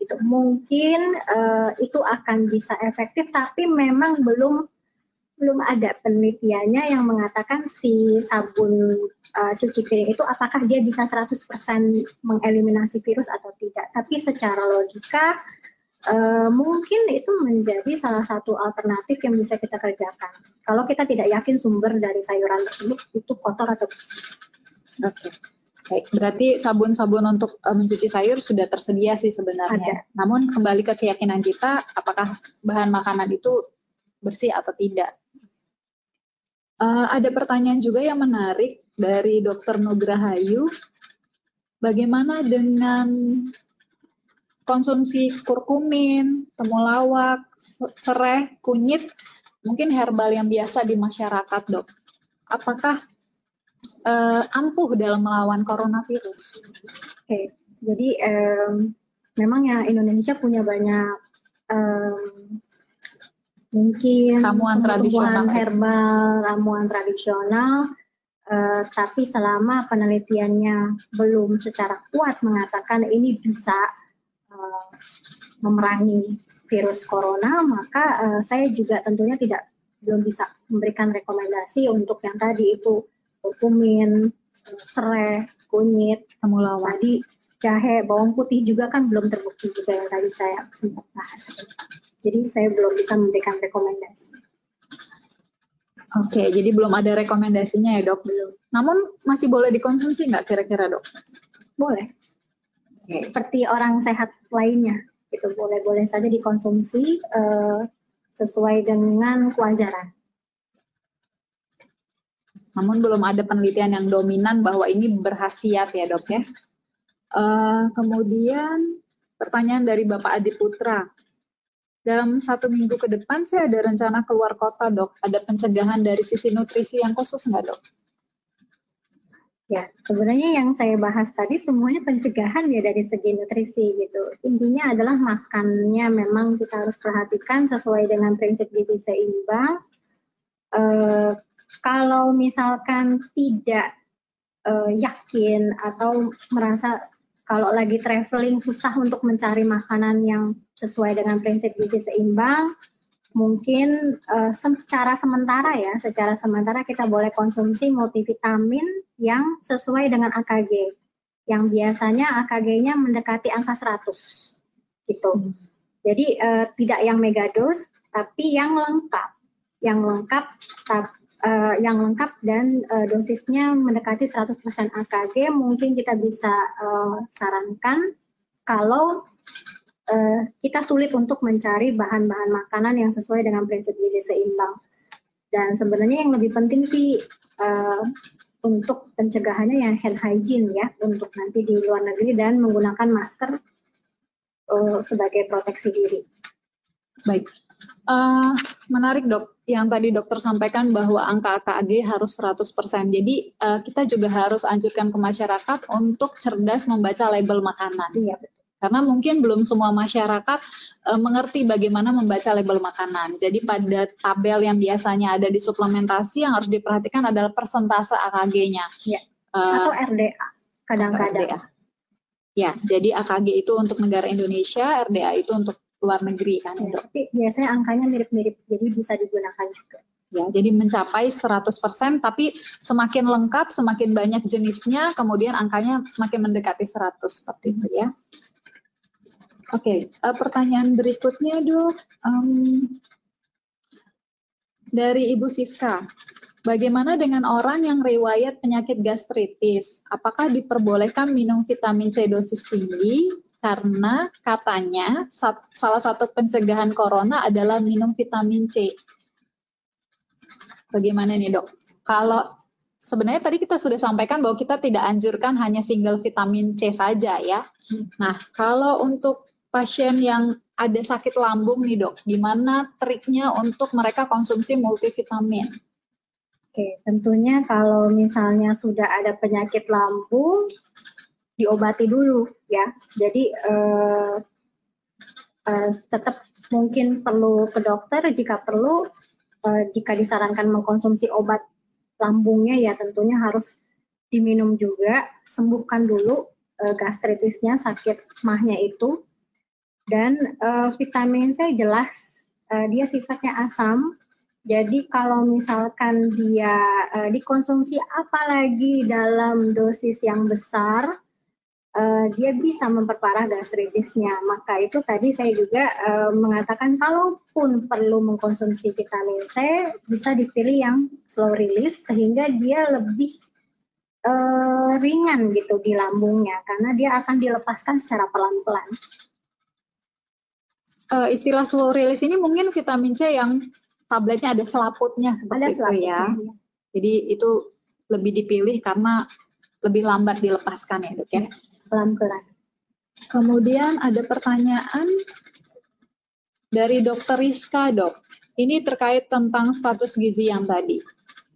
Itu mungkin uh, itu akan bisa efektif, tapi memang belum belum ada penelitiannya yang mengatakan si sabun uh, cuci piring itu apakah dia bisa 100% mengeliminasi virus atau tidak. Tapi secara logika uh, mungkin itu menjadi salah satu alternatif yang bisa kita kerjakan. Kalau kita tidak yakin sumber dari sayuran tersebut itu kotor atau bersih. Oke. Okay. Baik, berarti sabun-sabun untuk uh, mencuci sayur sudah tersedia sih sebenarnya. Ada. Namun kembali ke keyakinan kita, apakah bahan makanan itu bersih atau tidak. Uh, ada pertanyaan juga yang menarik dari Dr. Nugrahayu. Bagaimana dengan konsumsi kurkumin, temulawak, serai, kunyit, mungkin herbal yang biasa di masyarakat, dok? Apakah uh, ampuh dalam melawan coronavirus? Oke, okay. jadi um, memang ya Indonesia punya banyak um, mungkin ramuan tradisional herbal, ramuan tradisional, uh, tapi selama penelitiannya belum secara kuat mengatakan ini bisa uh, memerangi virus corona, maka uh, saya juga tentunya tidak belum bisa memberikan rekomendasi untuk yang tadi itu kurkumin, serai, kunyit, temulawak. Tadi jahe, bawang putih juga kan belum terbukti juga yang tadi saya sempat bahas. Jadi saya belum bisa memberikan rekomendasi. Oke, jadi belum ada rekomendasinya ya dok? Belum. Namun masih boleh dikonsumsi nggak kira-kira dok? Boleh. Okay. Seperti orang sehat lainnya, itu boleh-boleh saja dikonsumsi uh, sesuai dengan kewajaran. Namun belum ada penelitian yang dominan bahwa ini berhasiat ya dok ya. Uh, kemudian pertanyaan dari Bapak Adi Putra dalam satu minggu ke depan saya ada rencana keluar kota dok. Ada pencegahan dari sisi nutrisi yang khusus nggak dok? Ya, sebenarnya yang saya bahas tadi semuanya pencegahan ya dari segi nutrisi gitu. Intinya adalah makannya memang kita harus perhatikan sesuai dengan prinsip gizi seimbang. E, kalau misalkan tidak e, yakin atau merasa kalau lagi traveling susah untuk mencari makanan yang sesuai dengan prinsip gizi seimbang, mungkin uh, secara sementara ya, secara sementara kita boleh konsumsi multivitamin yang sesuai dengan AKG. Yang biasanya AKG-nya mendekati angka 100 gitu. Jadi uh, tidak yang megados, tapi yang lengkap. Yang lengkap uh, yang lengkap dan uh, dosisnya mendekati 100% AKG, mungkin kita bisa uh, sarankan kalau uh, kita sulit untuk mencari bahan-bahan makanan yang sesuai dengan prinsip gizi seimbang. Dan sebenarnya yang lebih penting sih uh, untuk pencegahannya yang hand hygiene ya untuk nanti di luar negeri dan menggunakan masker uh, sebagai proteksi diri. Baik, uh, menarik dok. Yang tadi dokter sampaikan bahwa angka AKG harus 100%. Jadi uh, kita juga harus anjurkan ke masyarakat untuk cerdas membaca label makanan. Iya betul. Karena mungkin belum semua masyarakat uh, mengerti bagaimana membaca label makanan. Jadi pada tabel yang biasanya ada di suplementasi yang harus diperhatikan adalah persentase AKG-nya. Ya. Uh, atau RDA kadang-kadang. Ya, jadi AKG itu untuk negara Indonesia, RDA itu untuk luar negeri kan. Ya, tapi biasanya angkanya mirip-mirip, jadi bisa digunakan juga. Ya, jadi mencapai 100%, tapi semakin lengkap, semakin banyak jenisnya, kemudian angkanya semakin mendekati 100 seperti itu ya. Oke, okay, uh, eh, pertanyaan berikutnya dok. Um, dari Ibu Siska, bagaimana dengan orang yang riwayat penyakit gastritis? Apakah diperbolehkan minum vitamin C dosis tinggi? Karena katanya salah satu pencegahan corona adalah minum vitamin C. Bagaimana nih dok? Kalau sebenarnya tadi kita sudah sampaikan bahwa kita tidak anjurkan hanya single vitamin C saja ya. Nah, kalau untuk pasien yang ada sakit lambung nih dok, gimana triknya untuk mereka konsumsi multivitamin? Oke, tentunya kalau misalnya sudah ada penyakit lambung, diobati dulu ya. Jadi eh, eh, tetap mungkin perlu ke dokter jika perlu, eh, jika disarankan mengkonsumsi obat lambungnya ya tentunya harus diminum juga, sembuhkan dulu eh, gastritisnya, sakit mahnya itu dan uh, vitamin C jelas uh, dia sifatnya asam. Jadi kalau misalkan dia uh, dikonsumsi apalagi dalam dosis yang besar, uh, dia bisa memperparah gastritisnya. Maka itu tadi saya juga uh, mengatakan kalaupun perlu mengkonsumsi vitamin C, bisa dipilih yang slow release sehingga dia lebih uh, ringan gitu di lambungnya karena dia akan dilepaskan secara pelan-pelan uh, istilah slow release ini mungkin vitamin C yang tabletnya ada selaputnya seperti ada itu ya. Jadi itu lebih dipilih karena lebih lambat dilepaskan ya dok ya. Pelan-pelan. Kemudian ada pertanyaan dari dokter Rizka dok. Ini terkait tentang status gizi yang tadi.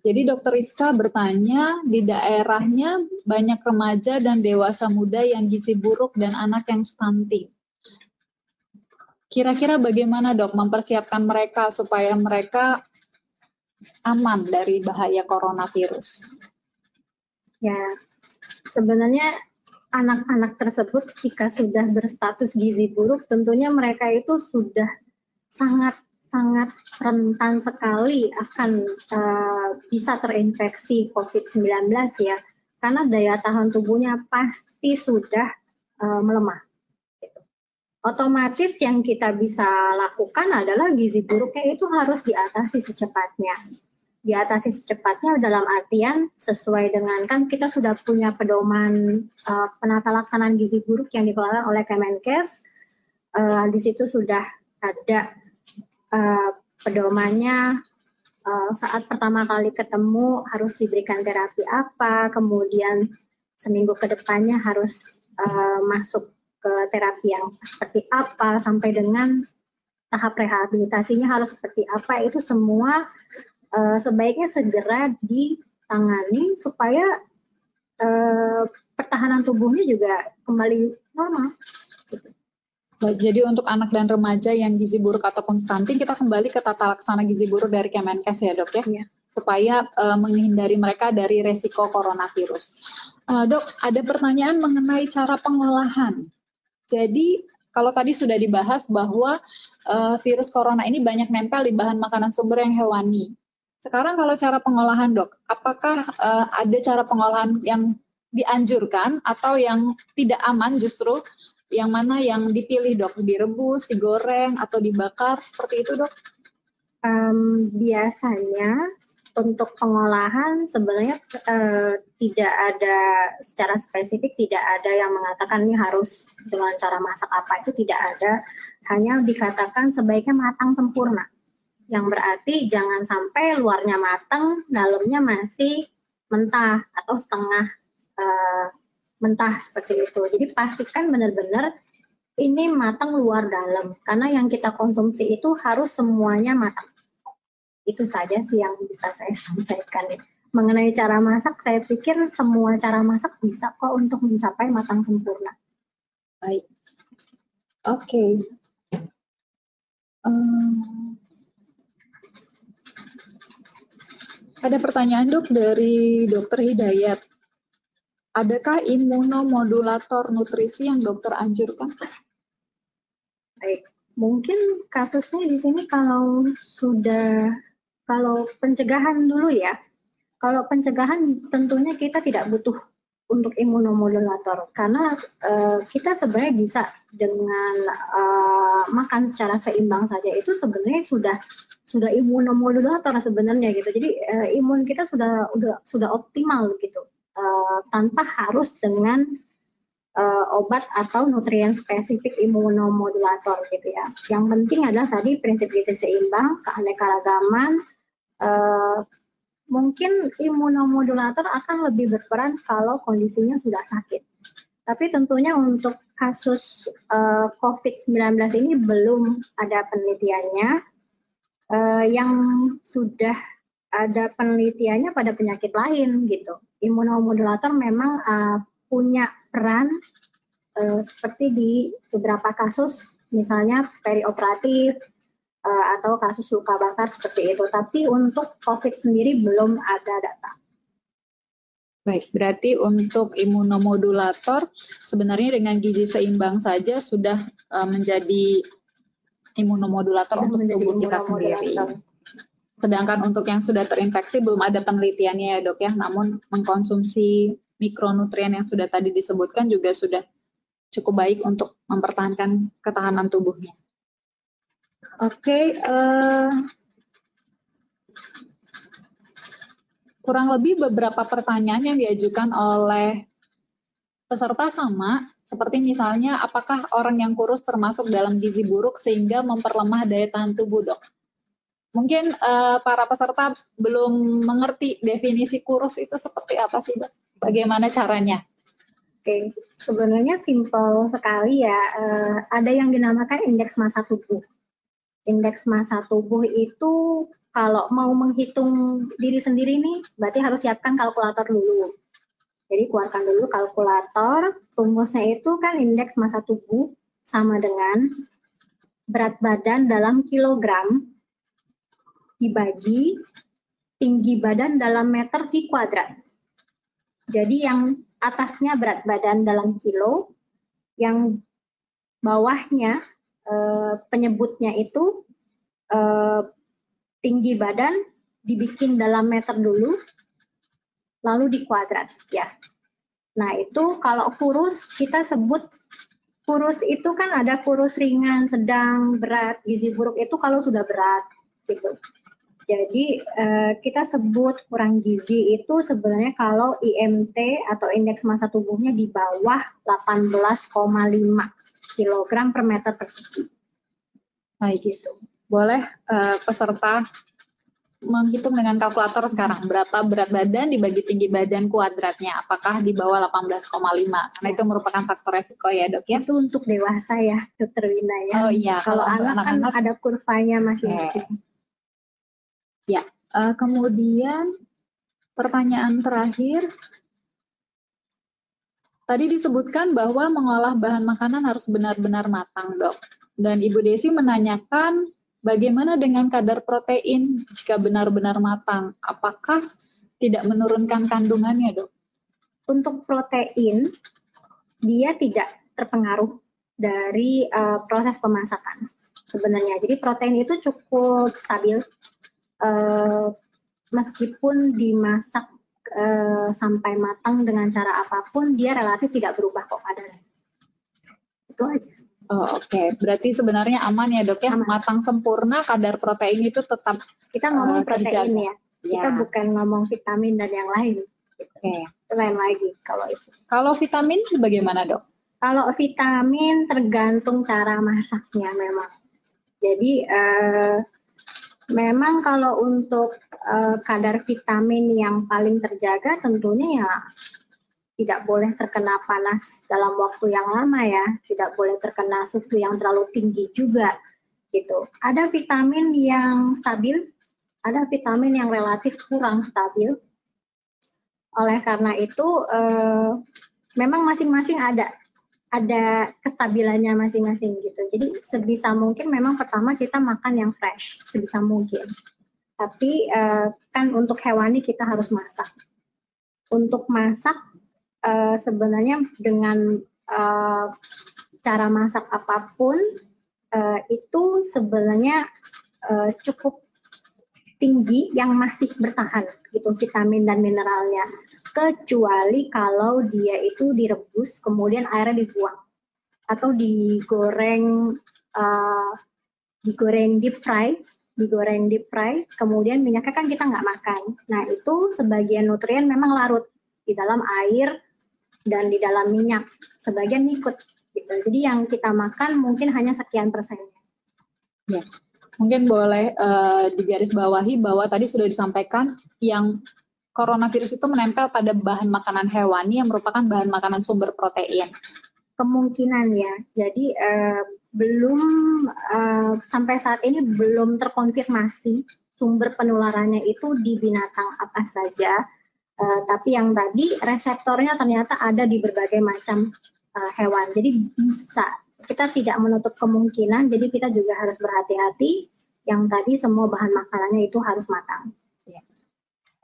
Jadi dokter Rizka bertanya di daerahnya banyak remaja dan dewasa muda yang gizi buruk dan anak yang stunting. Kira-kira bagaimana dok mempersiapkan mereka supaya mereka aman dari bahaya coronavirus? Ya, sebenarnya anak-anak tersebut jika sudah berstatus gizi buruk, tentunya mereka itu sudah sangat sangat rentan sekali akan uh, bisa terinfeksi COVID-19 ya, karena daya tahan tubuhnya pasti sudah uh, melemah otomatis yang kita bisa lakukan adalah gizi buruknya itu harus diatasi secepatnya. Diatasi secepatnya dalam artian sesuai dengan kan kita sudah punya pedoman uh, penata laksanaan gizi buruk yang dikeluarkan oleh Kemenkes. Uh, di situ sudah ada uh, pedomannya uh, saat pertama kali ketemu harus diberikan terapi apa, kemudian seminggu ke depannya harus uh, masuk ke terapi yang seperti apa sampai dengan tahap rehabilitasinya harus seperti apa itu semua uh, sebaiknya segera ditangani supaya uh, pertahanan tubuhnya juga kembali normal. Gitu. Jadi untuk anak dan remaja yang gizi buruk ataupun stunting kita kembali ke tata laksana gizi buruk dari Kemenkes ya dok ya, ya. supaya uh, menghindari mereka dari resiko coronavirus. Uh, dok, ada pertanyaan mengenai cara pengolahan jadi kalau tadi sudah dibahas bahwa uh, virus corona ini banyak nempel di bahan makanan sumber yang hewani. Sekarang kalau cara pengolahan dok, apakah uh, ada cara pengolahan yang dianjurkan atau yang tidak aman justru? Yang mana yang dipilih dok? Direbus, digoreng, atau dibakar seperti itu dok? Um, biasanya untuk pengolahan sebenarnya eh, tidak ada secara spesifik tidak ada yang mengatakan ini harus dengan cara masak apa itu tidak ada hanya dikatakan sebaiknya matang sempurna yang berarti jangan sampai luarnya matang dalamnya masih mentah atau setengah uh, mentah seperti itu. Jadi pastikan benar-benar ini matang luar dalam karena yang kita konsumsi itu harus semuanya matang. Itu saja sih yang bisa saya [LAUGHS] sampaikan. Mengenai cara masak, saya pikir semua cara masak bisa kok untuk mencapai matang sempurna. Baik. Oke. Okay. Um, ada pertanyaan dok dari dokter Hidayat. Adakah imunomodulator nutrisi yang dokter anjurkan? Baik, mungkin kasusnya di sini kalau sudah kalau pencegahan dulu ya. Kalau pencegahan tentunya kita tidak butuh untuk imunomodulator karena uh, kita sebenarnya bisa dengan uh, makan secara seimbang saja itu sebenarnya sudah sudah imunomodulator sebenarnya gitu. Jadi uh, imun kita sudah sudah sudah optimal gitu uh, tanpa harus dengan uh, obat atau nutrien spesifik imunomodulator gitu ya. Yang penting adalah tadi prinsip gizi seimbang, keanekaragaman. Uh, mungkin imunomodulator akan lebih berperan kalau kondisinya sudah sakit. Tapi tentunya untuk kasus uh, COVID-19 ini belum ada penelitiannya. Uh, yang sudah ada penelitiannya pada penyakit lain gitu imunomodulator memang uh, punya peran uh, seperti di beberapa kasus misalnya perioperatif uh, atau kasus luka bakar seperti itu. Tapi untuk COVID sendiri belum ada data. Baik, berarti untuk imunomodulator sebenarnya dengan gizi seimbang saja sudah uh, menjadi imunomodulator sudah untuk tubuh kita sendiri. Sedangkan untuk yang sudah terinfeksi belum ada penelitiannya ya dok ya, namun mengkonsumsi mikronutrien yang sudah tadi disebutkan juga sudah cukup baik untuk mempertahankan ketahanan tubuhnya. Oke, okay, uh, eh, kurang lebih beberapa pertanyaan yang diajukan oleh peserta sama, seperti misalnya apakah orang yang kurus termasuk dalam gizi buruk sehingga memperlemah daya tahan tubuh dok? Mungkin uh, para peserta belum mengerti definisi kurus itu seperti apa sih, Mbak? Bagaimana caranya? Oke, sebenarnya simpel sekali ya. Uh, ada yang dinamakan indeks massa tubuh. Indeks massa tubuh itu kalau mau menghitung diri sendiri nih, berarti harus siapkan kalkulator dulu. Jadi keluarkan dulu kalkulator, rumusnya itu kan indeks massa tubuh sama dengan berat badan dalam kilogram dibagi tinggi badan dalam meter di kuadrat. Jadi yang atasnya berat badan dalam kilo, yang bawahnya e, penyebutnya itu e, tinggi badan dibikin dalam meter dulu, lalu di kuadrat ya. Nah itu kalau kurus kita sebut kurus itu kan ada kurus ringan, sedang, berat, gizi buruk itu kalau sudah berat gitu. Jadi uh, kita sebut kurang gizi itu sebenarnya kalau IMT atau indeks massa tubuhnya di bawah 18,5 kg per meter persegi. Baik gitu. Boleh uh, peserta menghitung dengan kalkulator sekarang. Berapa berat badan dibagi tinggi badan kuadratnya? Apakah di bawah 18,5 karena itu merupakan faktor resiko ya dok ya? Itu untuk dewasa ya dokter Wina ya. Oh iya kalau, kalau anak, anak kan ada kurvanya masing-masing. Eh. Ya, uh, kemudian pertanyaan terakhir. Tadi disebutkan bahwa mengolah bahan makanan harus benar-benar matang, dok. Dan Ibu Desi menanyakan bagaimana dengan kadar protein jika benar-benar matang? Apakah tidak menurunkan kandungannya, dok? Untuk protein, dia tidak terpengaruh dari uh, proses pemasakan sebenarnya. Jadi protein itu cukup stabil uh, meskipun dimasak uh, sampai matang dengan cara apa pun, dia relatif tidak berubah kok kadarnya. Itu aja. Oh, Oke, okay. berarti sebenarnya aman ya dok ya, aman. matang sempurna kadar protein itu tetap kita ngomong uh, protein ya, kita ya. bukan ngomong vitamin dan yang lain. Oke, okay. lain lagi kalau itu. Kalau vitamin bagaimana dok? Kalau vitamin tergantung cara masaknya memang. Jadi uh, Memang kalau untuk uh, kadar vitamin yang paling terjaga tentunya ya tidak boleh terkena panas dalam waktu yang lama ya, tidak boleh terkena suhu yang terlalu tinggi juga gitu. Ada vitamin yang stabil, ada vitamin yang relatif kurang stabil. Oleh karena itu eh, memang masing-masing ada ada kestabilannya masing-masing gitu. Jadi sebisa mungkin memang pertama kita makan yang fresh sebisa mungkin. Tapi eh, kan untuk hewani kita harus masak. Untuk masak uh, sebenarnya dengan uh, cara masak apa pun uh, itu sebenarnya uh, cukup tinggi yang masih bertahan gitu vitamin dan mineralnya kecuali kalau dia itu direbus kemudian airnya dibuang atau digoreng uh, digoreng deep fry digoreng deep fry kemudian minyaknya kan kita nggak makan nah itu sebagian nutrien memang larut di dalam air dan di dalam minyak. Sebagian ikut gitu. Jadi yang kita makan mungkin hanya sekian persennya. Ya. Mungkin boleh uh, digarisbawahi bahwa tadi sudah disampaikan yang coronavirus itu menempel pada bahan makanan hewani yang merupakan bahan makanan sumber protein. Kemungkinan ya. Jadi uh, belum uh, sampai saat ini belum terkonfirmasi sumber penularannya itu di binatang apa saja Uh, tapi yang tadi reseptornya ternyata ada di berbagai macam uh, hewan. Jadi bisa kita tidak menutup kemungkinan. Jadi kita juga harus berhati-hati. Yang tadi semua bahan makanannya itu harus matang.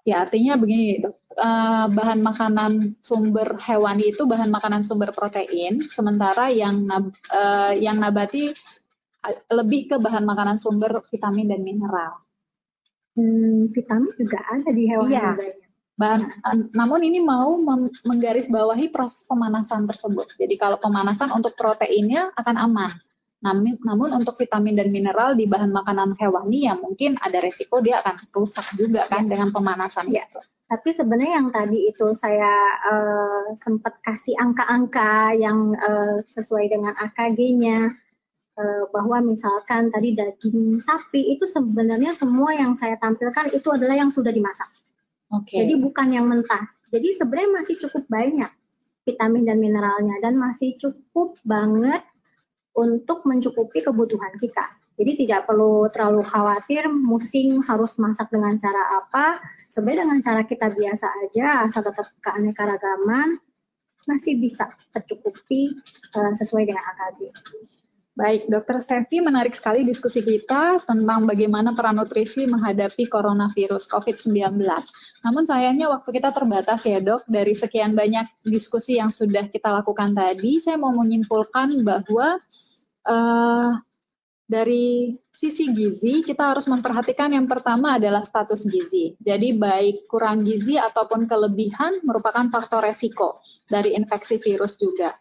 Ya, ya artinya begini dok. Uh, bahan makanan sumber hewani itu bahan makanan sumber protein, sementara yang nab, uh, yang nabati lebih ke bahan makanan sumber vitamin dan mineral. Hmm, vitamin juga ada di hewan iya. Bahan, namun ini mau menggarisbawahi proses pemanasan tersebut. Jadi kalau pemanasan untuk proteinnya akan aman. Namun, namun untuk vitamin dan mineral di bahan makanan hewani ya mungkin ada resiko dia akan rusak juga kan ya. dengan pemanasan ya. itu. Tapi sebenarnya yang tadi itu saya uh, sempat kasih angka-angka yang uh, sesuai dengan AKG-nya uh, bahwa misalkan tadi daging sapi itu sebenarnya semua yang saya tampilkan itu adalah yang sudah dimasak. Okay. Jadi bukan yang mentah. Jadi sebenarnya masih cukup banyak vitamin dan mineralnya dan masih cukup banget untuk mencukupi kebutuhan kita. Jadi tidak perlu terlalu khawatir musim harus masak dengan cara apa. Sebenarnya dengan cara kita biasa aja, asal tetap keanekaragaman, masih bisa tercukupi uh, sesuai dengan AKB. Baik, Dokter Stevi, menarik sekali diskusi kita tentang bagaimana peran nutrisi menghadapi coronavirus COVID-19. Namun sayangnya waktu kita terbatas ya dok, dari sekian banyak diskusi yang sudah kita lakukan tadi, saya mau menyimpulkan bahwa uh, dari sisi gizi, kita harus memperhatikan yang pertama adalah status gizi. Jadi baik kurang gizi ataupun kelebihan merupakan faktor resiko dari infeksi virus juga.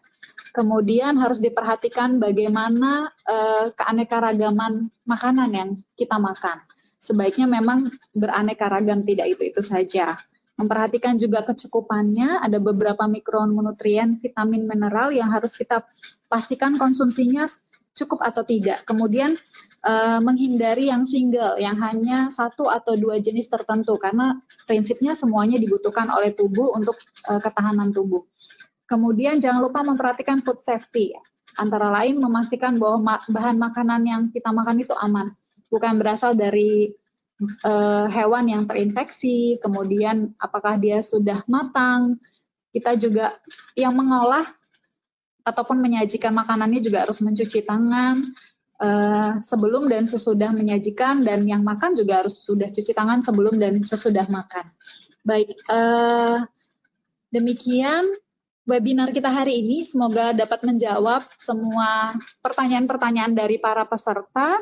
Kemudian harus diperhatikan bagaimana uh, keanekaragaman makanan yang kita makan. Sebaiknya memang beraneka ragam, tidak itu-itu saja. Memperhatikan juga kecukupannya, ada beberapa mikronutrien, vitamin, mineral yang harus kita pastikan konsumsinya cukup atau tidak. Kemudian uh, menghindari yang single, yang hanya satu atau dua jenis tertentu, karena prinsipnya semuanya dibutuhkan oleh tubuh untuk uh, ketahanan tubuh. Kemudian jangan lupa memperhatikan food safety, antara lain memastikan bahwa bahan makanan yang kita makan itu aman, bukan berasal dari uh, hewan yang terinfeksi, kemudian apakah dia sudah matang. Kita juga yang mengolah ataupun menyajikan makanannya juga harus mencuci tangan uh, sebelum dan sesudah menyajikan dan yang makan juga harus sudah cuci tangan sebelum dan sesudah makan. Baik, uh, demikian webinar kita hari ini. Semoga dapat menjawab semua pertanyaan-pertanyaan dari para peserta.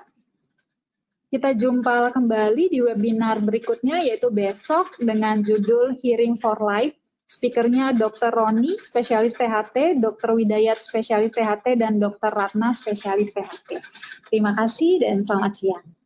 Kita jumpa kembali di webinar berikutnya yaitu besok dengan judul Hearing for Life. Speakernya Dr. Roni, spesialis THT, Dr. Widayat, spesialis THT, dan Dr. Ratna, spesialis THT. Terima kasih dan selamat siang.